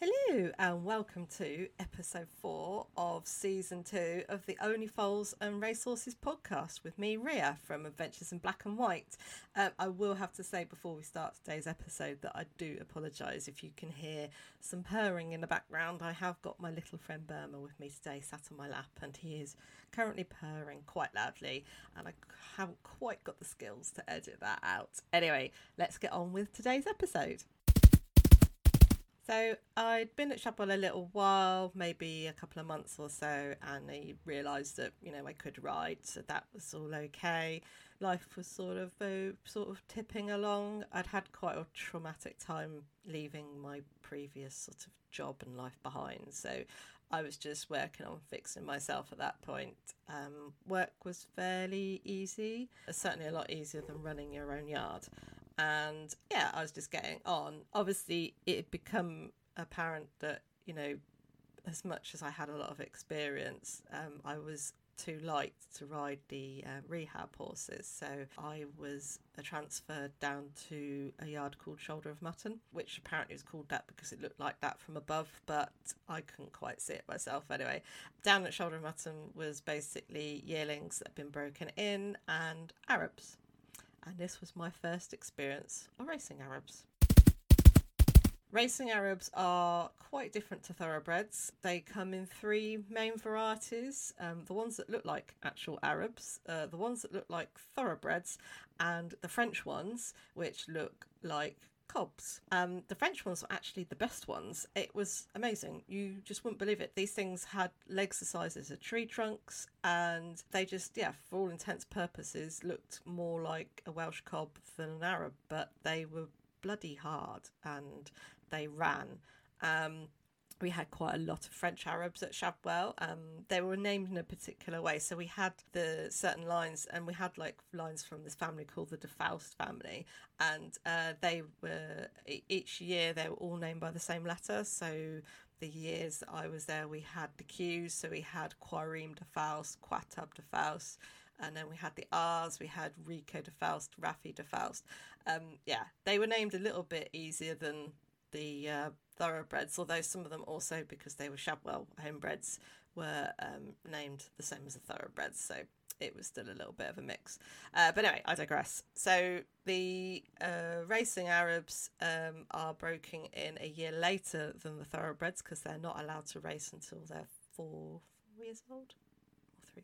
Hello, and welcome to episode four of season two of the Only Foals and Racehorses podcast with me, Ria from Adventures in Black and White. Um, I will have to say before we start today's episode that I do apologise if you can hear some purring in the background. I have got my little friend Burma with me today, sat on my lap, and he is currently purring quite loudly, and I haven't quite got the skills to edit that out. Anyway, let's get on with today's episode. So I'd been at Shadwell a little while, maybe a couple of months or so, and I realised that you know I could ride, so that was all okay. Life was sort of uh, sort of tipping along. I'd had quite a traumatic time leaving my previous sort of job and life behind, so I was just working on fixing myself at that point. Um, work was fairly easy, certainly a lot easier than running your own yard and yeah, I was just getting on. Obviously, it had become apparent that you know, as much as I had a lot of experience, um, I was too light to ride the uh, rehab horses. So I was uh, transferred down to a yard called Shoulder of Mutton, which apparently was called that because it looked like that from above, but I couldn't quite see it myself anyway. Down at Shoulder of Mutton was basically yearlings that had been broken in and Arabs and this was my first experience of racing Arabs. Racing Arabs are quite different to thoroughbreds. They come in three main varieties um, the ones that look like actual Arabs, uh, the ones that look like thoroughbreds, and the French ones, which look like cobs. Um, the French ones were actually the best ones. It was amazing. You just wouldn't believe it. These things had legs the size of tree trunks, and they just, yeah, for all intents purposes, looked more like a Welsh cob than an Arab, but they were bloody hard and they ran. Um, we had quite a lot of French Arabs at Shadwell. Um, they were named in a particular way. So we had the certain lines, and we had like lines from this family called the De Faust family, and uh, they were each year they were all named by the same letter. So the years that I was there, we had the Q's, so we had Quarim de Faust, Quatab de Faust. And then we had the R's, we had Rico de Faust, Rafi de Faust. Um, yeah, they were named a little bit easier than the uh, thoroughbreds, although some of them also, because they were Shadwell homebreds, were um, named the same as the thoroughbreds. So it was still a little bit of a mix. Uh, but anyway, I digress. So the uh, racing Arabs um, are broken in a year later than the thoroughbreds because they're not allowed to race until they're four, four years old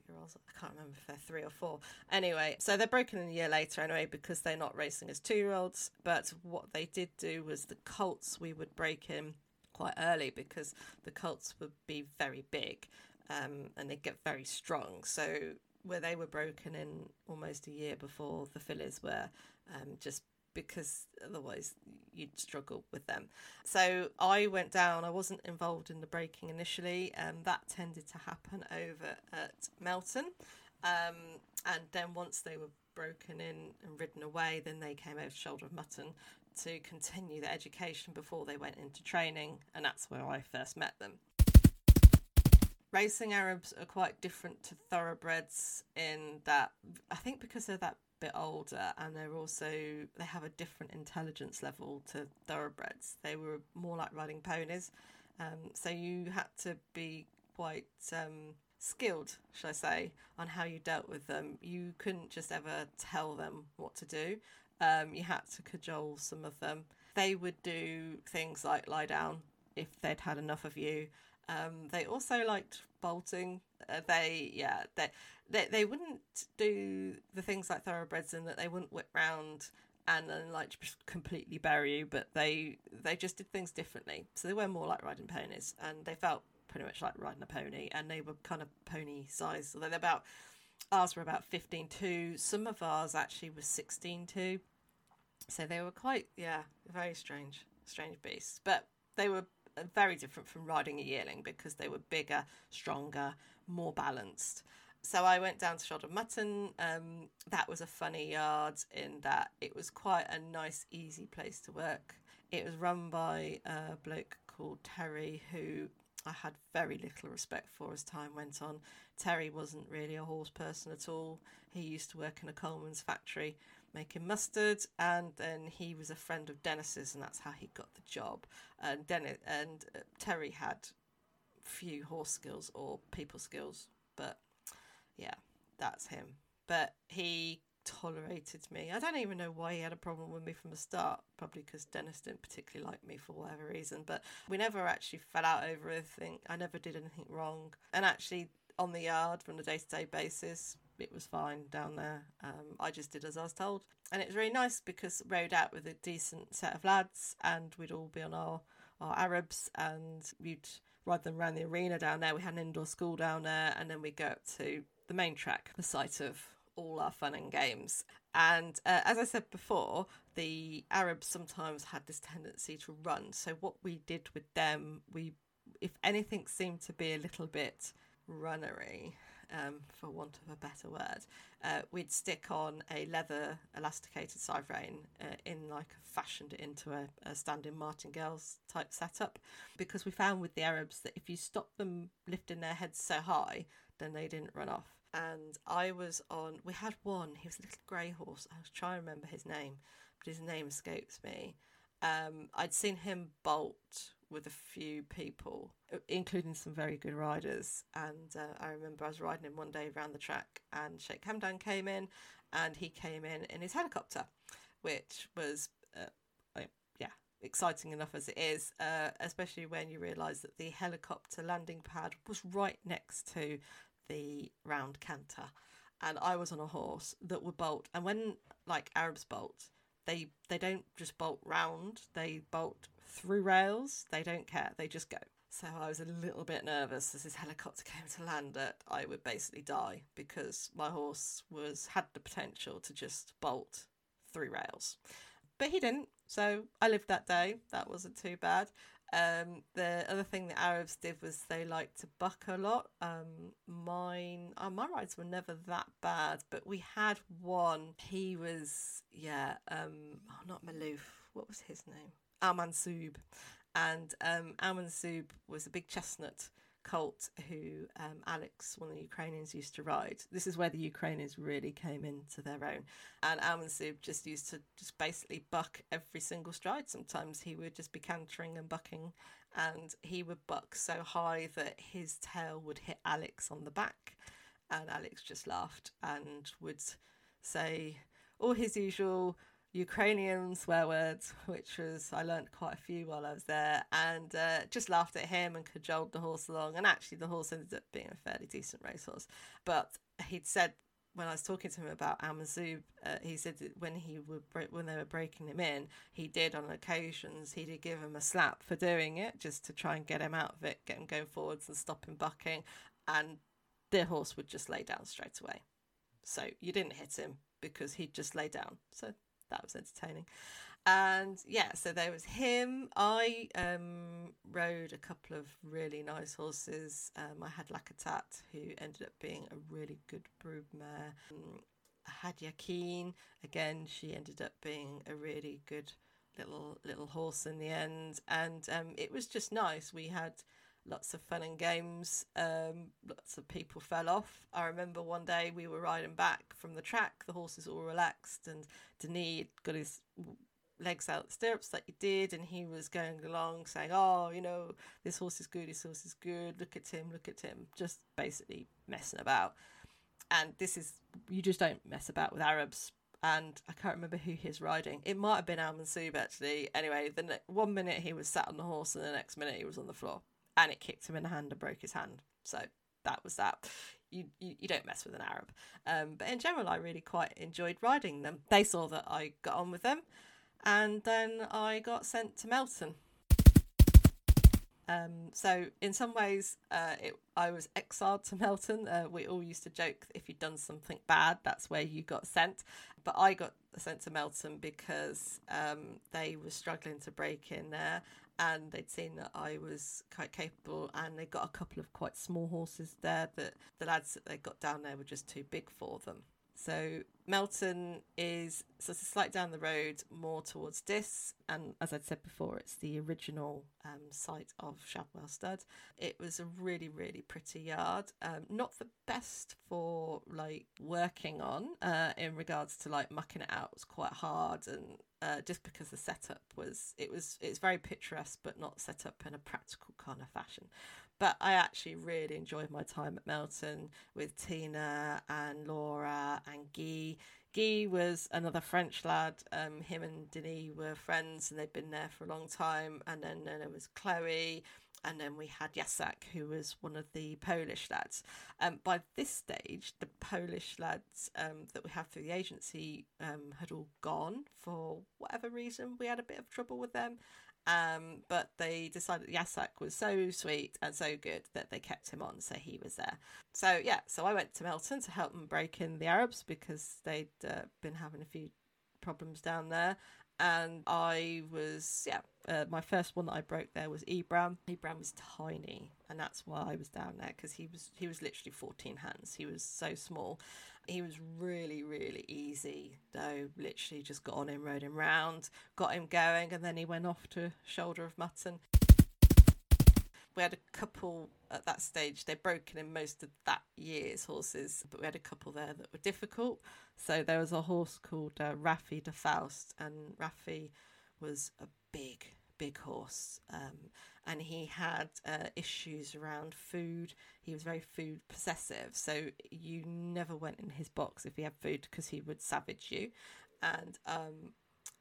three year olds. I can't remember if they're three or four. Anyway, so they're broken in a year later anyway because they're not racing as two year olds. But what they did do was the colts we would break in quite early because the colts would be very big um, and they get very strong. So where they were broken in almost a year before the fillies were, um, just because otherwise you'd struggle with them. So I went down, I wasn't involved in the breaking initially, and that tended to happen over at Melton. Um, and then once they were broken in and ridden away, then they came over to Shoulder of Mutton to continue their education before they went into training, and that's where I first met them. Racing Arabs are quite different to thoroughbreds in that I think because they're that bit older and they're also they have a different intelligence level to thoroughbreds. They were more like riding ponies. Um, so you had to be quite um, skilled shall i say on how you dealt with them. You couldn't just ever tell them what to do. Um, you had to cajole some of them. They would do things like lie down if they'd had enough of you um, they also liked bolting. Uh, they, yeah, they, they they wouldn't do the things like thoroughbreds in that they wouldn't whip round and then like completely bury you, but they they just did things differently. So they were more like riding ponies, and they felt pretty much like riding a pony, and they were kind of pony size. Although they're about ours were about fifteen two. Some of ours actually was sixteen two. So they were quite yeah, very strange, strange beasts, but they were very different from riding a yearling because they were bigger, stronger, more balanced. So I went down to Shoulder Mutton. Um, that was a funny yard in that it was quite a nice, easy place to work. It was run by a bloke called Terry, who I had very little respect for as time went on. Terry wasn't really a horse person at all. He used to work in a Colman's factory making mustard, and then he was a friend of Dennis's, and that's how he got the job. And Dennis and uh, Terry had few horse skills or people skills, but yeah, that's him. But he tolerated me. I don't even know why he had a problem with me from the start. Probably because Dennis didn't particularly like me for whatever reason. But we never actually fell out over anything. I never did anything wrong. And actually, on the yard from the day to day basis, it was fine down there. Um, I just did as I was told. And it was really nice because rode out with a decent set of lads and we'd all be on our, our Arabs and we'd ride them around the arena down there. We had an indoor school down there and then we'd go up to the main track, the site of all our fun and games. And uh, as I said before, the Arabs sometimes had this tendency to run. So what we did with them, we, if anything, seemed to be a little bit runnery, um, for want of a better word. Uh, we'd stick on a leather elasticated side rein uh, in like fashioned into a, a standing martingales type setup because we found with the Arabs that if you stop them lifting their heads so high, then they didn't run off and I was on. We had one. He was a little grey horse. I was trying to remember his name, but his name escapes me. Um, I'd seen him bolt with a few people, including some very good riders. And uh, I remember I was riding him one day around the track, and Sheikh Hamdan came in, and he came in in his helicopter, which was, uh, yeah, exciting enough as it is, uh, especially when you realise that the helicopter landing pad was right next to the round canter and I was on a horse that would bolt and when like Arabs bolt they they don't just bolt round they bolt through rails they don't care they just go so I was a little bit nervous as this helicopter came to land that I would basically die because my horse was had the potential to just bolt through rails but he didn't so I lived that day that wasn't too bad um, the other thing the Arabs did was they liked to buck a lot. Um, mine, oh, my rides were never that bad, but we had one. He was, yeah, um, oh, not Maloof. What was his name? Al Mansub. And um, Al was a big chestnut colt who um, Alex, one of the Ukrainians, used to ride. This is where the Ukrainians really came into their own. And Al Mansub just used to just basically buck every single stride. Sometimes he would just be cantering and bucking, and he would buck so high that his tail would hit Alex on the back. And Alex just laughed and would say all his usual Ukrainian swear words, which was I learnt quite a few while I was there, and uh, just laughed at him and cajoled the horse along. And actually, the horse ended up being a fairly decent racehorse. But he'd said when I was talking to him about Mansub, uh, he said that when he would when they were breaking him in, he did on occasions he did give him a slap for doing it, just to try and get him out of it, get him going forwards and stop him bucking, and the horse would just lay down straight away. So you didn't hit him because he'd just lay down. So that was entertaining. And yeah, so there was him. I um, rode a couple of really nice horses. Um, I had Lakatat, who ended up being a really good broodmare. Um, I had Yakin. Again, she ended up being a really good little little horse in the end. And um, it was just nice. We had lots of fun and games. Um, lots of people fell off. I remember one day we were riding back from the track, the horses all relaxed, and Denis got his legs out the stirrups like he did, and he was going along saying, Oh, you know, this horse is good, this horse is good, look at him, look at him, just basically messing about. And this is, you just don't mess about with Arabs. And I can't remember who he's riding. It might have been Al Mansub actually. Anyway, the ne- one minute he was sat on the horse, and the next minute he was on the floor and it kicked him in the hand and broke his hand. So that was that. You, you, you don't mess with an Arab. Um, but in general, I really quite enjoyed riding them. They saw that I got on with them, and then I got sent to Melton. Um, so in some ways, uh, it, I was exiled to Melton. Uh, we all used to joke if you'd done something bad, that's where you got sent. But I got sent to Melton because um, they were struggling to break in there, and they'd seen that I was quite capable, and they got a couple of quite small horses there that the lads that they got down there were just too big for them. So Melton is sort of slight down the road, more towards Diss, and as I'd said before, it's the original um, site of Shadwell Stud. It was a really, really pretty yard. Um, not the best for like working on uh, in regards to like mucking it out. It was quite hard, and uh, just because the setup was, it was, it's very picturesque, but not set up in a practical kind of fashion. But I actually really enjoyed my time at Melton with Tina and Laura and Guy. Guy was another French lad. Um, him and Denis were friends and they'd been there for a long time. And then, then there was Chloe. And then we had Jacek, who was one of the Polish lads. Um, by this stage, the Polish lads um, that we have through the agency um, had all gone for whatever reason. We had a bit of trouble with them. Um, but they decided Jacek was so sweet and so good that they kept him on, so he was there. So yeah, so I went to Melton to help them break in the Arabs because they'd uh, been having a few problems down there. And I was, yeah, uh, my first one that I broke there was Ebram. Ebram was tiny, and that's why I was down there because he was he was literally 14 hands. He was so small, he was really, really easy, though. Literally just got on him, rode him round, got him going, and then he went off to Shoulder of Mutton. We had a couple at that stage, they'd broken in most of that year's horses, but we had a couple there that were difficult. So there was a horse called uh, Rafi de Faust, and Rafi was a big, big horse. Um, and he had uh, issues around food. He was very food possessive, so you never went in his box if he had food because he would savage you. And um,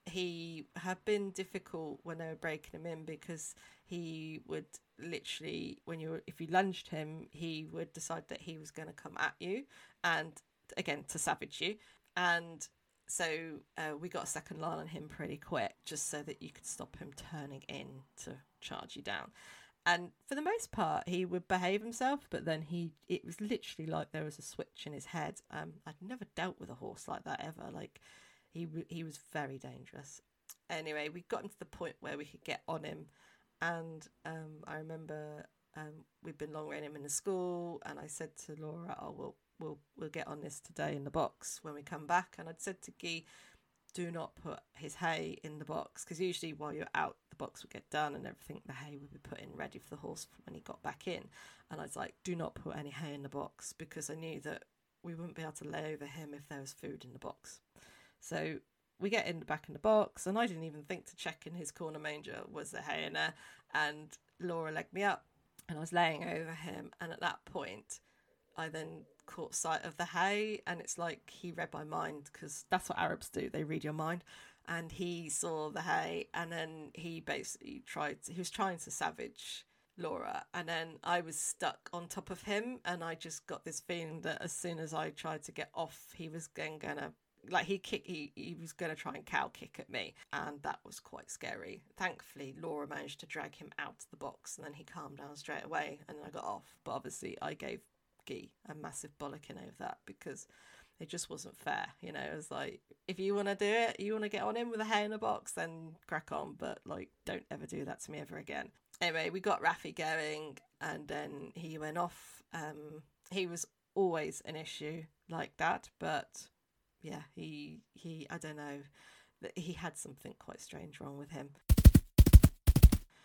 he had been difficult when they were breaking him in because he would literally, when you were, if you lunged him, he would decide that he was going to come at you, and again to savage you. And so uh, we got a second line on him pretty quick, just so that you could stop him turning in to charge you down. And for the most part, he would behave himself, but then he, it was literally like there was a switch in his head. Um, I'd never dealt with a horse like that ever. Like, he he was very dangerous. Anyway, we got him to the point where we could get on him, and um, I remember um, we'd been long riding him in the school, and I said to Laura, "Oh, we'll we'll we'll get on this today in the box when we come back." And I'd said to Guy, "Do not put his hay in the box because usually while you're out, the box would get done and everything. The hay would be put in ready for the horse when he got back in." And I was like, "Do not put any hay in the box because I knew that." We wouldn't be able to lay over him if there was food in the box. So we get in the back in the box, and I didn't even think to check in his corner manger was there hay in there. And Laura legged me up, and I was laying over him. And at that point, I then caught sight of the hay, and it's like he read my mind because that's what Arabs do. They read your mind. And he saw the hay, and then he basically tried. To, he was trying to savage Laura, and then I was stuck on top of him, and I just got this feeling that as soon as I tried to get off, he was then gonna like he kick he, he was going to try and cow kick at me and that was quite scary thankfully laura managed to drag him out of the box and then he calmed down straight away and then i got off but obviously i gave A massive bollocking over that because it just wasn't fair you know it was like if you want to do it you want to get on him with a hay in a box then crack on but like don't ever do that to me ever again anyway we got rafi going and then he went off um he was always an issue like that but yeah, he he I don't know he had something quite strange wrong with him.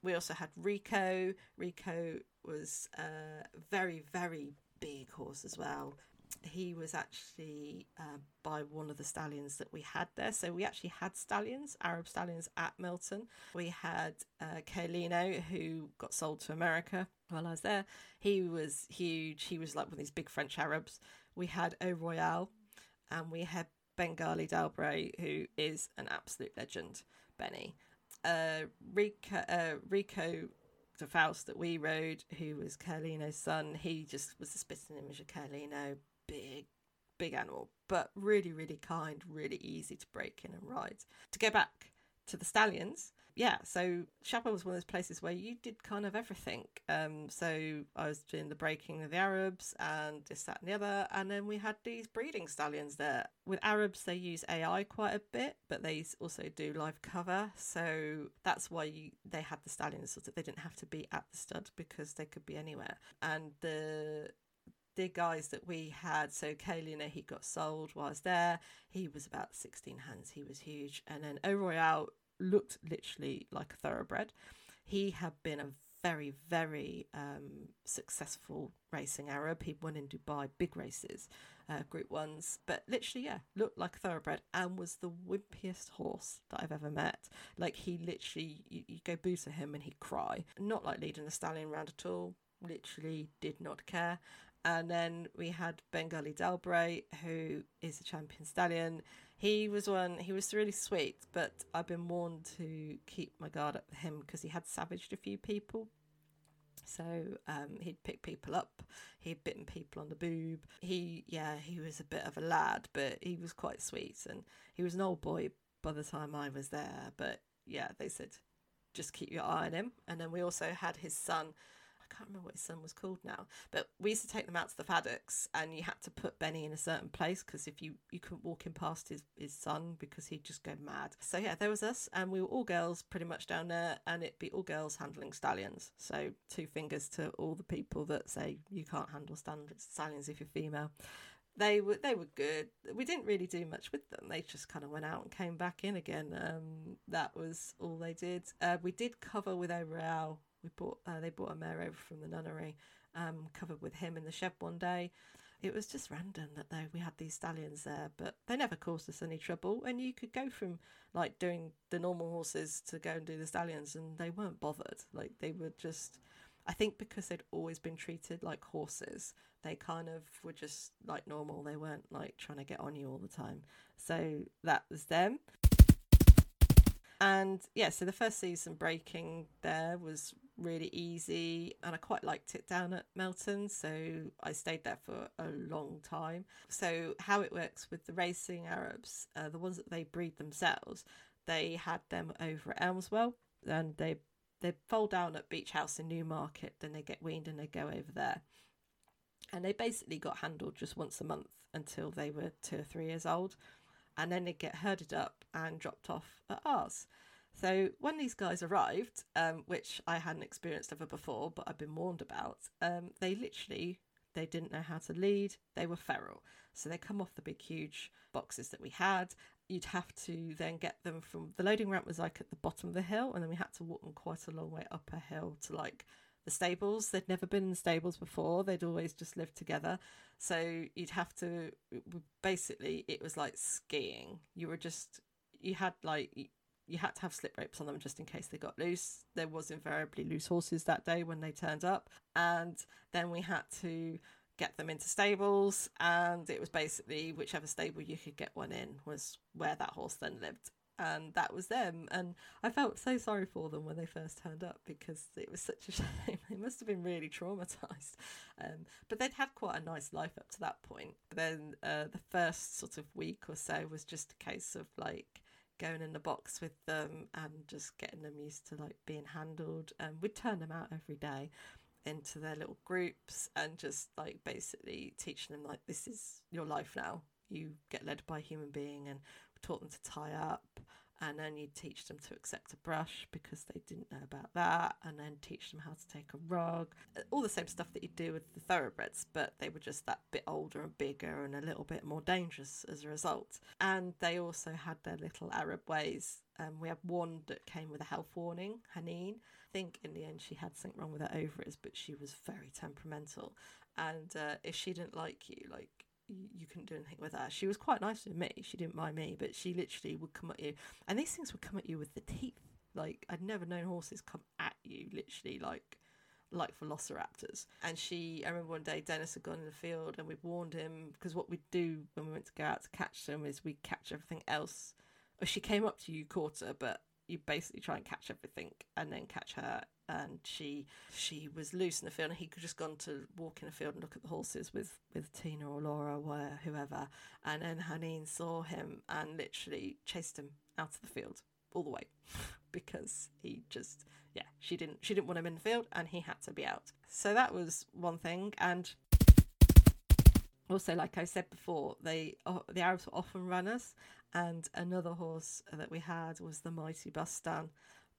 We also had Rico. Rico was a very very big horse as well. He was actually uh, by one of the stallions that we had there. So we actually had stallions, Arab stallions at Melton. We had uh, who got sold to America while I was there. He was huge. He was like one of these big French Arabs. We had Au Royal, and we had Bengali d'Albret, who is an absolute legend, Benny. Uh, Rico, uh, Rico de Faust that we rode, who was Carlino's son, he just was the spitting image of Carlino. Big, big animal, but really, really kind, really easy to break in and ride. To go back to the stallions, yeah, so Shadwell was one of those places where you did kind of everything. Um, so I was doing the breaking of the Arabs and this, that, and the other, and then we had these breeding stallions there. With Arabs, they use AI quite a bit, but they also do live cover, so that's why you, they had the stallions so that they didn't have to be at the stud because they could be anywhere. And the the guys that we had, so Kalina, he got sold was there. He was about 16 hands. He was huge. And then Au Royal looked literally like a thoroughbred. He had been a very, very um, successful racing Arab. He won in Dubai, big races, uh, group ones, but literally, yeah, looked like a thoroughbred and was the wimpiest horse that I've ever met. Like, he literally, you, you go boo to him and he'd cry. Not like leading a stallion around at all, literally did not care. And then we had Bengali d'Albret, who is a champion stallion. He was one, he was really sweet, but I've been warned to keep my guard up with him because he had savaged a few people. So um, he'd pick people up, he'd bitten people on the boob. He, yeah, he was a bit of a lad, but he was quite sweet. And he was an old boy by the time I was there. But yeah, they said just keep your eye on him. And then we also had his son I can't remember what his son was called now, but we used to take them out to the paddocks, and you had to put Benny in a certain place because if you you couldn't walk him past his his son because he'd just go mad. So yeah, there was us, and we were all girls pretty much down there, and it'd be all girls handling stallions. So two fingers to all the people that say you can't handle stallions if you're female they were they were good. We didn't really do much with them. They just kind of went out and came back in again. Um, that was all they did. Uh, we did cover with Royal we bought uh, they brought a mare over from the nunnery, um, covered with him in the shed one day. It was just random that they, we had these stallions there, but they never caused us any trouble. And you could go from like doing the normal horses to go and do the stallions, and they weren't bothered. Like they were just, I think because they'd always been treated like horses, they kind of were just like normal. They weren't like trying to get on you all the time. So that was them. And yeah, so the first season breaking there was really easy and I quite liked it down at Melton. So I stayed there for a long time. So, how it works with the racing Arabs, uh, the ones that they breed themselves, they had them over at Elmswell and they they fall down at Beech House in Newmarket, then they get weaned and they go over there. And they basically got handled just once a month until they were two or three years old and then they get herded up and dropped off at ours. So when these guys arrived, um, which I hadn't experienced ever before, but I've been warned about, um, they literally they didn't know how to lead. They were feral, so they come off the big huge boxes that we had. You'd have to then get them from the loading ramp was like at the bottom of the hill, and then we had to walk them quite a long way up a hill to like the stables. They'd never been in stables before. They'd always just lived together. So you'd have to basically it was like skiing. You were just you had like you had to have slip ropes on them just in case they got loose. There was invariably loose horses that day when they turned up, and then we had to get them into stables and it was basically whichever stable you could get one in was where that horse then lived and that was them. And I felt so sorry for them when they first turned up because it was such a shame. they must have been really traumatized. Um, but they'd had quite a nice life up to that point. But then uh, the first sort of week or so was just a case of like going in the box with them and just getting them used to like being handled. And we'd turn them out every day into their little groups and just like basically teaching them like this is your life now you get led by a human being and taught them to tie up and then you'd teach them to accept a brush because they didn't know about that and then teach them how to take a rug. All the same stuff that you do with the thoroughbreds but they were just that bit older and bigger and a little bit more dangerous as a result. And they also had their little arab ways. Um, we had one that came with a health warning haneen. I think in the end she had something wrong with her ovaries but she was very temperamental. And uh, if she didn't like you like you couldn't do anything with her. She was quite nice to me. She didn't mind me, but she literally would come at you, and these things would come at you with the teeth. Like I'd never known horses come at you, literally like like velociraptors. And she, I remember one day Dennis had gone in the field, and we'd warned him because what we'd do when we went to go out to catch them is we'd catch everything else. She came up to you, caught her, but you basically try and catch everything and then catch her. And she she was loose in the field and he could just gone to walk in the field and look at the horses with with Tina or Laura or whoever. And then Haneen saw him and literally chased him out of the field all the way because he just yeah she didn't she didn't want him in the field and he had to be out. So that was one thing. And also like I said before they uh, the Arabs were often runners and another horse that we had was the mighty Bustan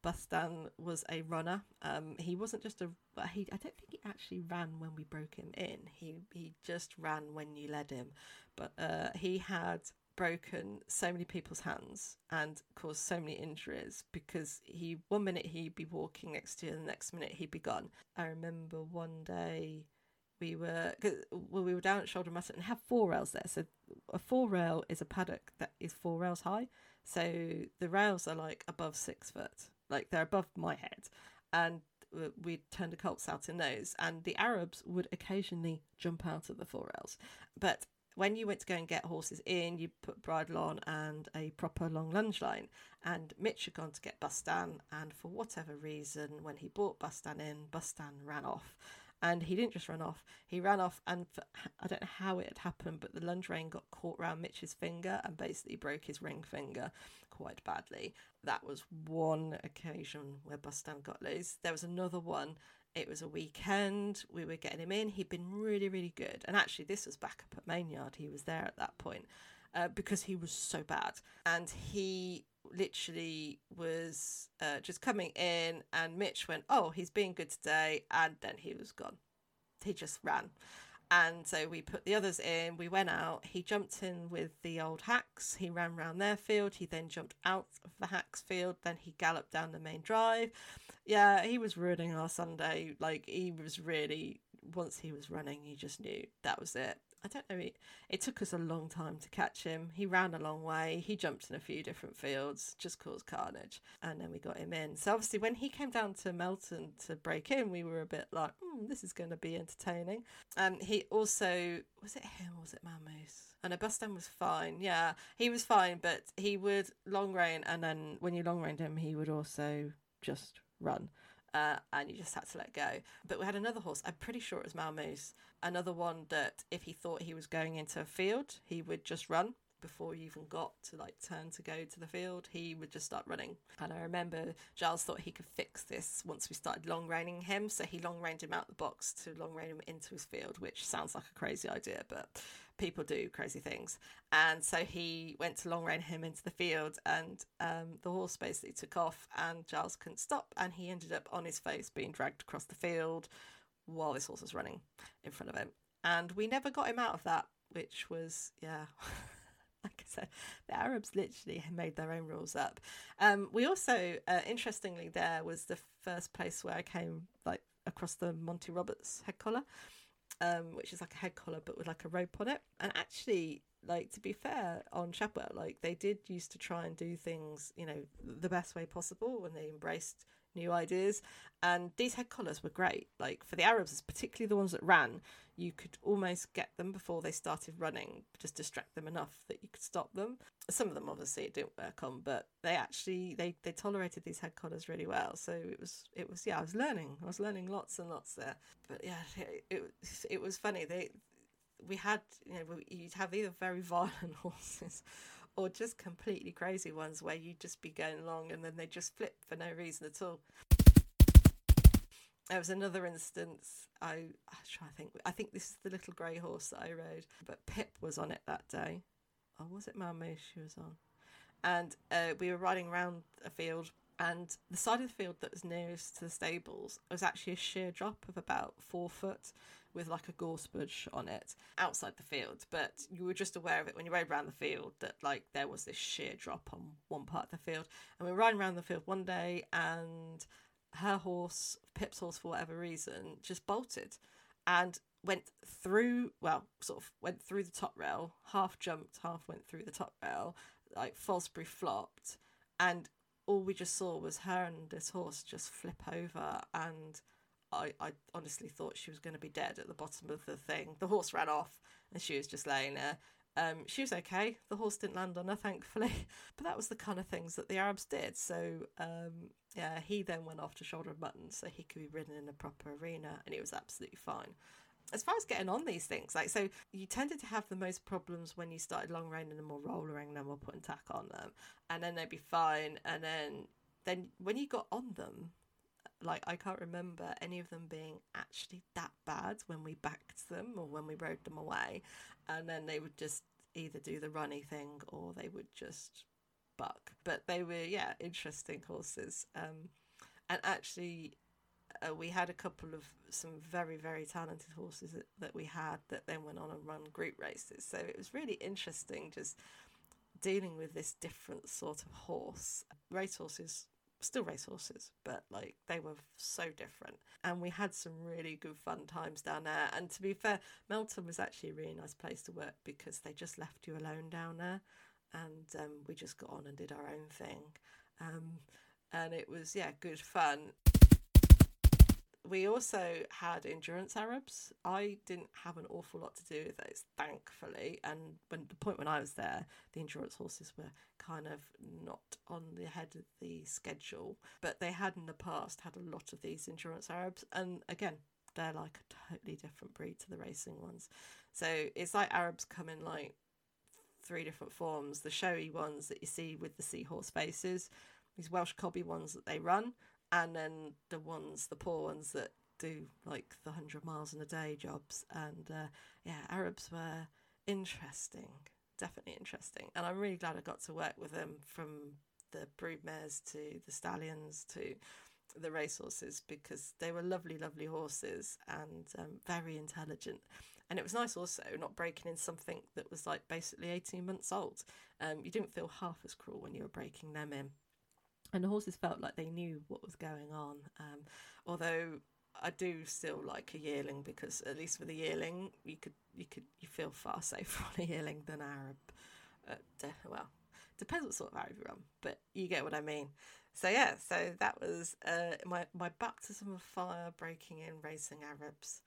Bustan was a runner. Um, he wasn't just a. He, I don't think he actually ran when we broke him in. He he just ran when you led him, but uh, he had broken so many people's hands and caused so many injuries because he one minute he'd be walking next to you and the next minute he'd be gone. I remember one day we were well we were down at Shoulder Mutton and have four rails there. So a four rail is a paddock that is four rails high. So the rails are like above six foot, like they're above my head, and uh, we turned the colts out in those, and the Arabs would occasionally jump out of the four rails, but when you went to go and get horses in, you put bridle on and a proper long lunge line. And Mitch had gone to get Bustan, and for whatever reason, when he brought Bustan in, Bustan ran off and he didn't just run off. He ran off and for, i don't know how it had happened but the lunge rein got caught around mitch's finger and basically broke his ring finger quite badly. That was one occasion where bustan got loose. There was another one. It was a weekend. We were getting him in. He'd been really really good. And actually this was back up at mainyard he was there at that point uh, because he was so bad. And he literally was uh, just coming in, and Mitch went, "Oh, he's being good today," and then he was gone. He just ran. And so we put the others in. We went out. He jumped in with the old hacks. He ran round their field. He then jumped out of the hacks field. Then he galloped down the main drive. Yeah, he was ruining our Sunday. Like he was really. Once he was running, you just knew that was it. I don't know. It, it took us a long time to catch him. He ran a long way. He jumped in a few different fields, just caused carnage, and then we got him in. So obviously, when he came down to Melton to break in, we were a bit like, mm, "This is going to be entertaining." Um, he also was it him or was it Malmoose? And Bustan was fine. Yeah, he was fine, but he would long rein, and then when you long reined him, he would also just run uh, and you just had to let go. But we had another horse, I'm pretty sure it was Malmoose, another one that if he thought he was going into a field, he would just run before he even got to like turn to go to the field, he would just start running. And I remember Giles thought he could fix this once we started long reining him, so he long reined him out the box to long rein him into his field, which sounds like a crazy idea, but people do crazy things. And so he went to long rein him into the field, and um, the horse basically took off, and Giles couldn't stop, and he ended up on his face being dragged across the field while this horse was running in front of him. And we never got him out of that, which was, yeah. like I said, the Arabs literally made their own rules up. Um, we also, uh, interestingly, there was the first place where I came like across the Monty Roberts head collar um, which is like a head collar but with like a rope on it. And actually, like to be fair on Shadwell, like they did used to try and do things, you know, the best way possible when they embraced new ideas. And these head collars were great. Like for the Arabs, particularly the ones that ran, you could almost get them before they started running, just distract them enough that you could stop them. Some of them obviously it didn't work on, but they actually they, they tolerated these head collars really well. So it was it was yeah, I was learning. I was learning lots and lots there. But yeah, it it, it was funny. They we had you know you'd have either very violent horses or just completely crazy ones where you'd just be going along and then they just flip for no reason at all. There was another instance. I I try to think. I think this is the little grey horse that I rode, but Pip was on it that day. Or was it Malmoose she was on? And uh, we were riding around a field, and the side of the field that was nearest to the stables was actually a sheer drop of about four foot with like a gorse bush on it outside the field. But you were just aware of it when you rode around the field that like there was this sheer drop on one part of the field. And we were riding around the field one day and her horse, Pip's horse, for whatever reason, just bolted and went through, well, sort of went through the top rail, half jumped, half went through the top rail, like Fosbury flopped. And all we just saw was her and this horse just flip over. And I, I honestly thought she was going to be dead at the bottom of the thing. The horse ran off and she was just laying there. Um, she was okay. The horse didn't land on her, thankfully. But that was the kind of things that the Arabs did. So, um, yeah, he then went off to Shoulder of Mutton so he could be ridden in a proper arena, and it was absolutely fine. As far as getting on these things, like so, you tended to have the most problems when you started long reining them or rollering them or putting tack on them, and then they'd be fine. And then, then when you got on them, like I can't remember any of them being actually that bad when we backed them or when we rode them away, and then they would just either do the runny thing or they would just buck. But they were, yeah, interesting horses. Um, and actually, uh, we had a couple of some very very talented horses that, that we had that then went on and run group races so it was really interesting just dealing with this different sort of horse race horses still race horses but like they were so different. And we had some really good fun times down there. And to be fair melton was actually a really nice place to work because they just left you alone down there. And um, we just got on and did our own thing. Um, and it was yeah good fun we also had endurance Arabs. I didn't have an awful lot to do with those, thankfully. And when the point when I was there, the endurance horses were kind of not on the head of the schedule, but they had in the past had a lot of these endurance Arabs. And again, they're like a totally different breed to the racing ones. So it's like Arabs come in like three different forms: the showy ones that you see with the seahorse faces, these Welsh cobby ones that they run and then the ones, the poor ones that do like the hundred miles in a day jobs. And uh, yeah, Arabs were interesting, definitely interesting. And I'm really glad I got to work with them from the broodmares to the stallions to the racehorses because they were lovely, lovely horses and um, very intelligent. And it was nice also not breaking in something that was like basically 18 months old. Um, you didn't feel half as cruel when you were breaking them in and the horses felt like they knew what was going on. Um, although I do still like a yearling because at least with a yearling you could you could you feel far safer on a yearling than Arab. Uh, well, depends what sort of Arab you're on, but you get what I mean. So yeah, so that was uh, my my baptism of fire breaking in racing Arabs.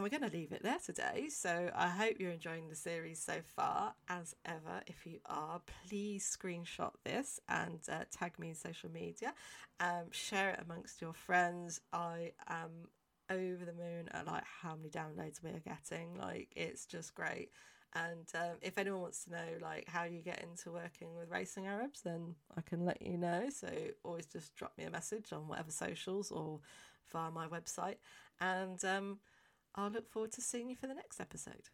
And we're going to leave it there today. So I hope you're enjoying the series so far. As ever, if you are, please screenshot this and uh, tag me in social media. Um, share it amongst your friends. I am over the moon at like how many downloads we are getting. Like it's just great. And um, if anyone wants to know like how you get into working with racing Arabs, then I can let you know. So always just drop me a message on whatever socials or via my website. And um, I'll look forward to seeing you for the next episode.